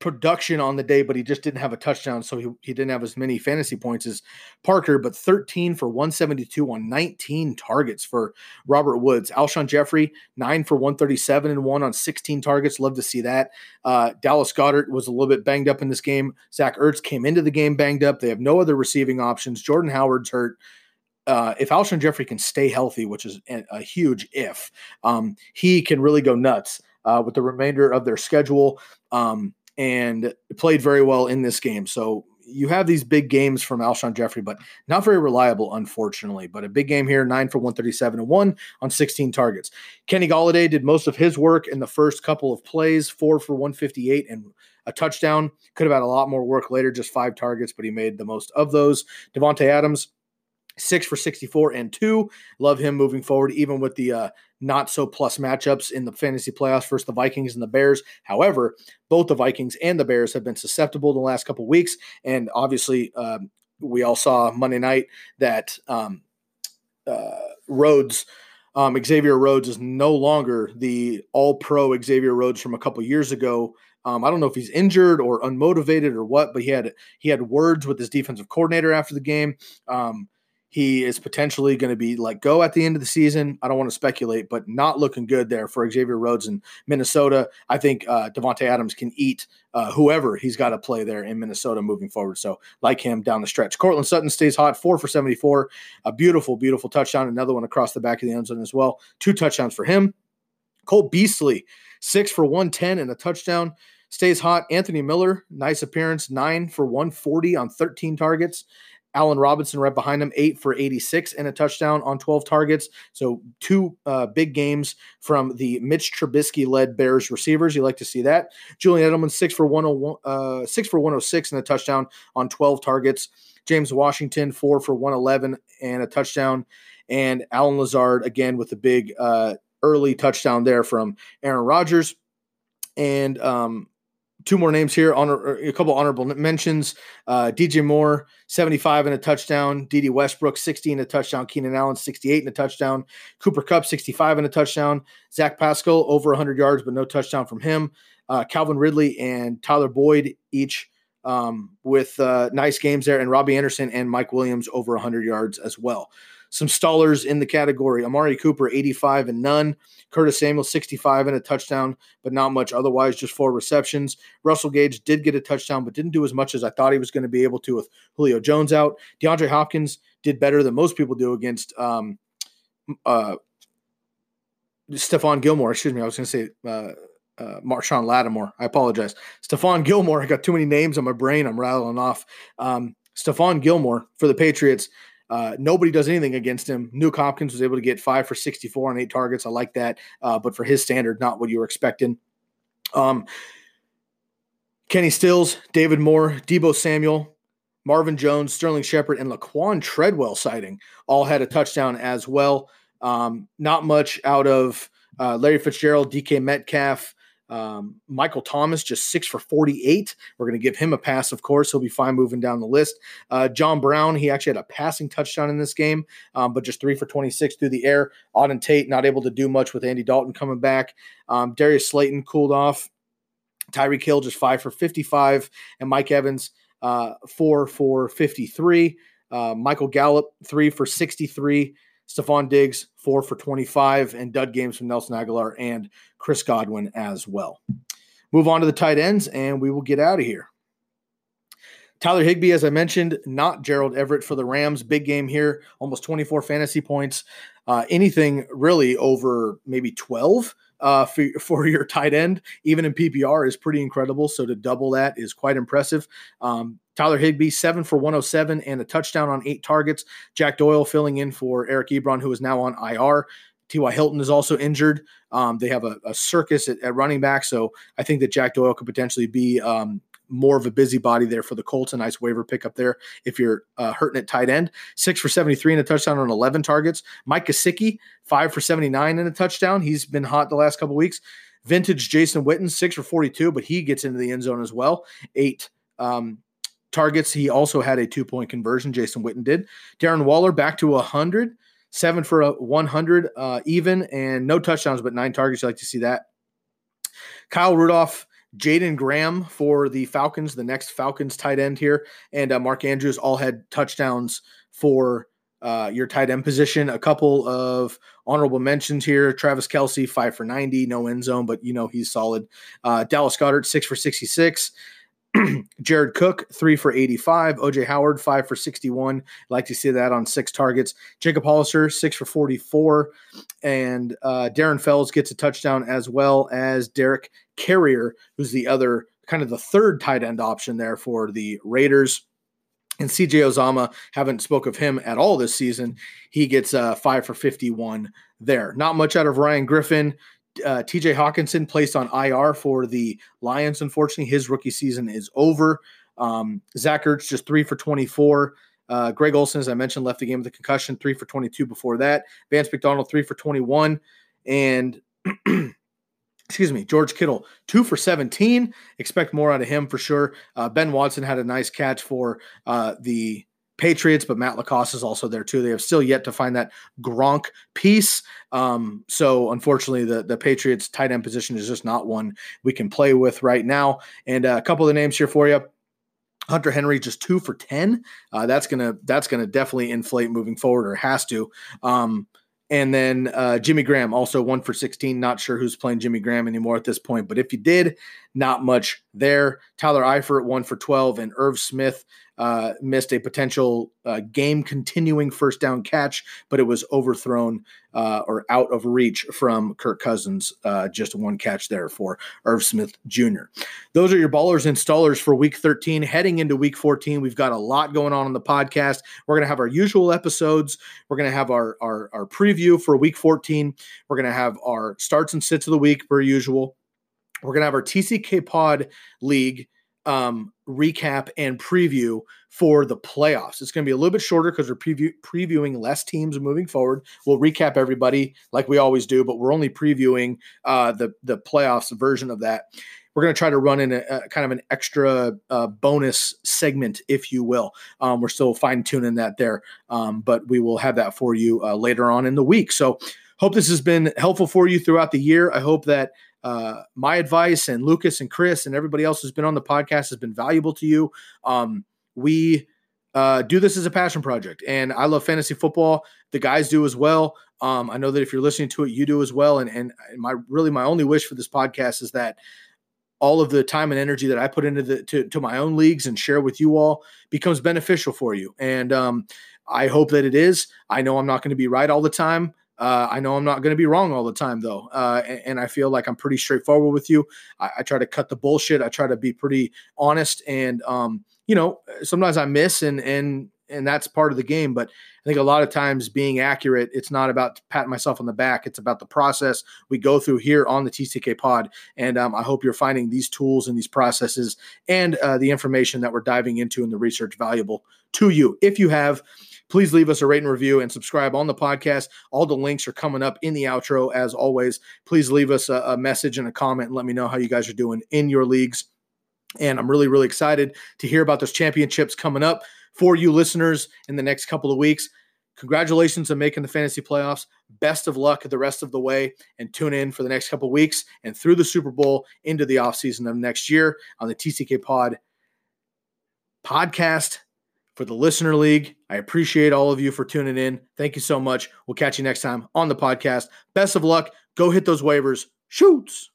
production on the day, but he just didn't have a touchdown, so he, he didn't have as many fantasy points as Parker, but 13 for 172 on 19 targets for Robert Woods. Alshon Jeffery, 9 for 137 and 1 on 16 targets. Love to see that. Uh, Dallas Goedert was a little bit banged up in this game. Zach Ertz came into the game banged up. They have no other receiving options. Jordan Howard's hurt. Uh, if Alshon Jeffery can stay healthy, which is a, a huge if, um, he can really go nuts uh, with the remainder of their schedule. Um, and played very well in this game. So you have these big games from Alshon Jeffery, but not very reliable, unfortunately. But a big game here, nine for 137 and one on 16 targets. Kenny Golladay did most of his work in the first couple of plays, four for 158 and a touchdown. Could have had a lot more work later, just five targets, but he made the most of those. Davante Adams, six for 64 and two. Love him moving forward, even with the uh, not so plus matchups in the fantasy playoffs versus the Vikings and the Bears. However, both the Vikings and the Bears have been susceptible the last couple weeks. And obviously, um, we all saw Monday night that um, uh, Rhodes. Um, Xavier Rhodes is no longer the all pro Xavier Rhodes from a couple years ago. Um, I don't know if he's injured or unmotivated or what, but he had he had words with his defensive coordinator after the game. Um, he is potentially going to be like go at the end of the season. I don't want to speculate, but not looking good there for Xavier Rhodes in Minnesota. I think uh, Davante Adams can eat uh, whoever he's got to play there in Minnesota moving forward. So like him down the stretch. Courtland Sutton stays hot, four for 74. A beautiful, beautiful touchdown. Another one across the back of the end zone as well. Two touchdowns for him. Cole Beasley, six for 110 and a touchdown. Stays hot. Anthony Miller, nice appearance, nine for 140 on 13 targets. Allen Robinson right behind him, eight for 86 and a touchdown on 12 targets. So two uh, big games from the Mitch Trubisky led Bears receivers. You like to see that. Julian Edelman six for 101, uh, six for 106 and a touchdown on 12 targets. James Washington four for 111 and a touchdown. And Allen Lazard again with a big uh, early touchdown there from Aaron Rodgers. And um, two more names here. Honor a couple honorable mentions. Uh, DJ Moore, 75 and a touchdown. Dede Westbrook, 60 and a touchdown. Keenan Allen, 68 and a touchdown. Cooper Kupp, 65 and a touchdown. Zach Pascal, over 100 yards, but no touchdown from him. Uh, Calvin Ridley and Tyler Boyd, each um, with uh, nice games there, and Robby Anderson and Mike Williams over 100 yards as well. Some stallers in the category: Amari Cooper, 85 and none. Curtis Samuel, 65 and a touchdown, but not much otherwise, just four receptions. Russell Gage did get a touchdown, but didn't do as much as I thought he was going to be able to with Julio Jones out. DeAndre Hopkins did better than most people do against um, uh, Stephon Gilmore. Excuse me, I was going to say uh, uh, Marshon Lattimore. I apologize. Stephon Gilmore. I got too many names on my brain. I'm rattling off. Um, Stephon Gilmore for the Patriots uh, nobody does anything against him. Nuke Hopkins was able to get five for 64 on eight targets. I like that. Uh, but for his standard, not what you were expecting. Um, Kenny Stills, David Moore, Deebo Samuel, Marvin Jones, Sterling Shepard, and Laquan Treadwell sighting all had a touchdown as well. Um, not much out of uh, Larry Fitzgerald, DK Metcalf, um, Michael Thomas, just six for 48. We're going to give him a pass, of course. He'll be fine moving down the list. Uh, John Brown, he actually had a passing touchdown in this game, um, but just three for 26 through the air. Auden Tate, not able to do much with Andy Dalton coming back. Um, Darius Slayton cooled off. Tyreek Hill, just five for 55. And Mike Evans, uh, four for 53. Uh, Michael Gallup, three for 63. Stefon Diggs, four for 25, and dud games from Nelson Agholor and Chris Godwin as well. Move on to the tight ends, and we will get out of here. Tyler Higbee, as I mentioned, not Gerald Everett for the Rams. Big game here, almost 24 fantasy points. Uh, anything really over maybe 12 uh, for, for your tight end, even in PPR, is pretty incredible. So to double that is quite impressive. Um, Tyler Higbee, seven for 107 and a touchdown on eight targets. Jack Doyle filling in for Eric Ebron, who is now on IR. T.Y. Hilton is also injured. Um, they have a, a circus at, at, running back. So I think that Jack Doyle could potentially be um, more of a busybody there for the Colts. A nice waiver pickup there if you're uh, hurting at tight end. Six for 73 and a touchdown on 11 targets. Mike Gesicki, five for 79 and a touchdown. He's been hot the last couple weeks. Vintage Jason Witten, six for 42, but he gets into the end zone as well. Eight um, targets. He also had a two point conversion. Jason Witten did. Darren Waller back to 100, seven for a 100 uh, even, and no touchdowns, but nine targets. You like to see that. Kyle Rudolph Jaeden Graham for the Falcons, the next Falcons tight end here, and uh, Mark Andrews all had touchdowns for uh, your tight end position. A couple of honorable mentions here: Travis Kelce, five for ninety, no end zone, but you know he's solid. Uh, Dallas Goedert, six for sixty-six. Jared Cook, three for 85. OJ Howard, five for 61. Like to see that on six targets. Jacob Hollister, six for 44. And uh, Darren Fells gets a touchdown as well as Derek Carrier, who's the other kind of the third tight end option there for the Raiders. And CJ Uzomah, haven't spoke of him at all this season. He gets uh, five for 51 there. Not much out of Ryan Griffin. Uh, TJ Hockenson placed on IR for the Lions. Unfortunately, his rookie season is over. Um, Zach Ertz just three for 24. Uh, Greg Olsen, as I mentioned, left the game with a concussion, three for 22 before that. Vance McDonald, three for 21. And excuse me, George Kittle, two for 17. Expect more out of him for sure. Uh, ben Watson had a nice catch for uh, the Patriots, but Matt LaCosse is also there too. They have still yet to find that Gronk piece. Um, so unfortunately, the the Patriots tight end position is just not one we can play with right now. And uh, a couple of the names here for you. Hunter Henry just two for ten. Uh, that's gonna that's gonna definitely inflate moving forward, or has to. Um, and then uh, Jimmy Graham also one for 16. Not sure who's playing Jimmy Graham anymore at this point, but if you did, not much there. Tyler Eifert one for 12, and Irv Smith uh, missed a potential uh, game continuing first down catch, but it was overthrown uh, or out of reach from Kirk Cousins. Uh, just one catch there for Irv Smith Jr. Those are your ballers installers for week 13. Heading into week 14, we've got a lot going on in the podcast. We're going to have our usual episodes. We're going to have our, our, our preview for week 14. We're going to have our starts and sits of the week per usual. We're going to have our TCK Pod League um, recap and preview for the playoffs. It's going to be a little bit shorter because we're preview, previewing less teams moving forward. We'll recap everybody like we always do, but we're only previewing uh, the the playoffs version of that. We're going to try to run in a, a kind of an extra uh, bonus segment, if you will. Um, we're still fine tuning that there, um, but we will have that for you uh, later on in the week. So Hope this has been helpful for you throughout the year. I hope that uh, my advice and Lucas and Chris and everybody else who's been on the podcast has been valuable to you. Um, we uh, do this as a passion project, and I love fantasy football. The guys do as well. Um, I know that if you're listening to it, you do as well. And and my really my only wish for this podcast is that all of the time and energy that I put into the to, to my own leagues and share with you all becomes beneficial for you. And um, I hope that it is. I know I'm not going to be right all the time. Uh, I know I'm not going to be wrong all the time, though, uh, and, and, I feel like I'm pretty straightforward with you. I, I, try to cut the bullshit. I try to be pretty honest, and um, you know, sometimes I miss, and and and that's part of the game. But I think a lot of times being accurate, it's not about patting myself on the back. It's about the process we go through here on the TCK Pod. And um, I hope you're finding these tools and these processes and uh, the information that we're diving into in the research valuable to you. If you have Please leave us a rate and review and subscribe on the podcast. All the links are coming up in the outro as always. Please leave us a, a message and a comment and let me know how you guys are doing in your leagues. And I'm really, really excited to hear about those championships coming up for you listeners in the next couple of weeks. Congratulations on making the fantasy playoffs. Best of luck the rest of the way and tune in for the next couple of weeks and through the Super Bowl into the offseason of next year on the TCK Pod podcast for the Listener League. I appreciate all of you for tuning in. Thank you so much. We'll catch you next time on the podcast. Best of luck. Go hit those waivers. Shoots.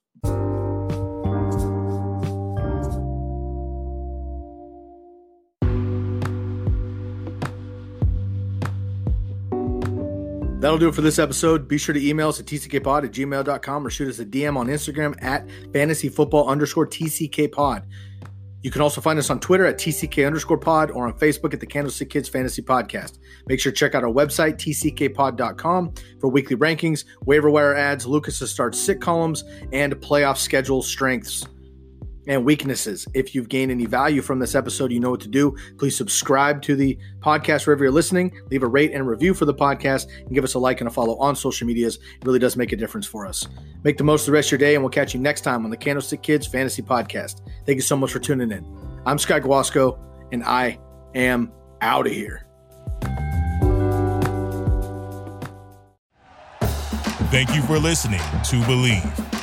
That'll do it for this episode. Be sure to email us at tckpod at gmail.com or shoot us a DM on Instagram at fantasyfootball underscore tckpod. You can also find us on Twitter at TCK underscore pod or on Facebook at the Candlestick Kids Fantasy Podcast. Make sure to check out our website, tckpod.com, for weekly rankings, waiver wire ads, Lucas's start sit columns, and playoff schedule strengths and weaknesses. If you've gained any value from this episode, you know what to do. Please subscribe to the podcast wherever you're listening. Leave a rate and review for the podcast and give us a like and a follow on social medias. It really does make a difference for us. Make the most of the rest of your day, and we'll catch you next time on the Candlestick Kids Fantasy Podcast. Thank you so much for tuning in. I'm Sky Guasco, and I am out of here. Thank you for listening to Bleav.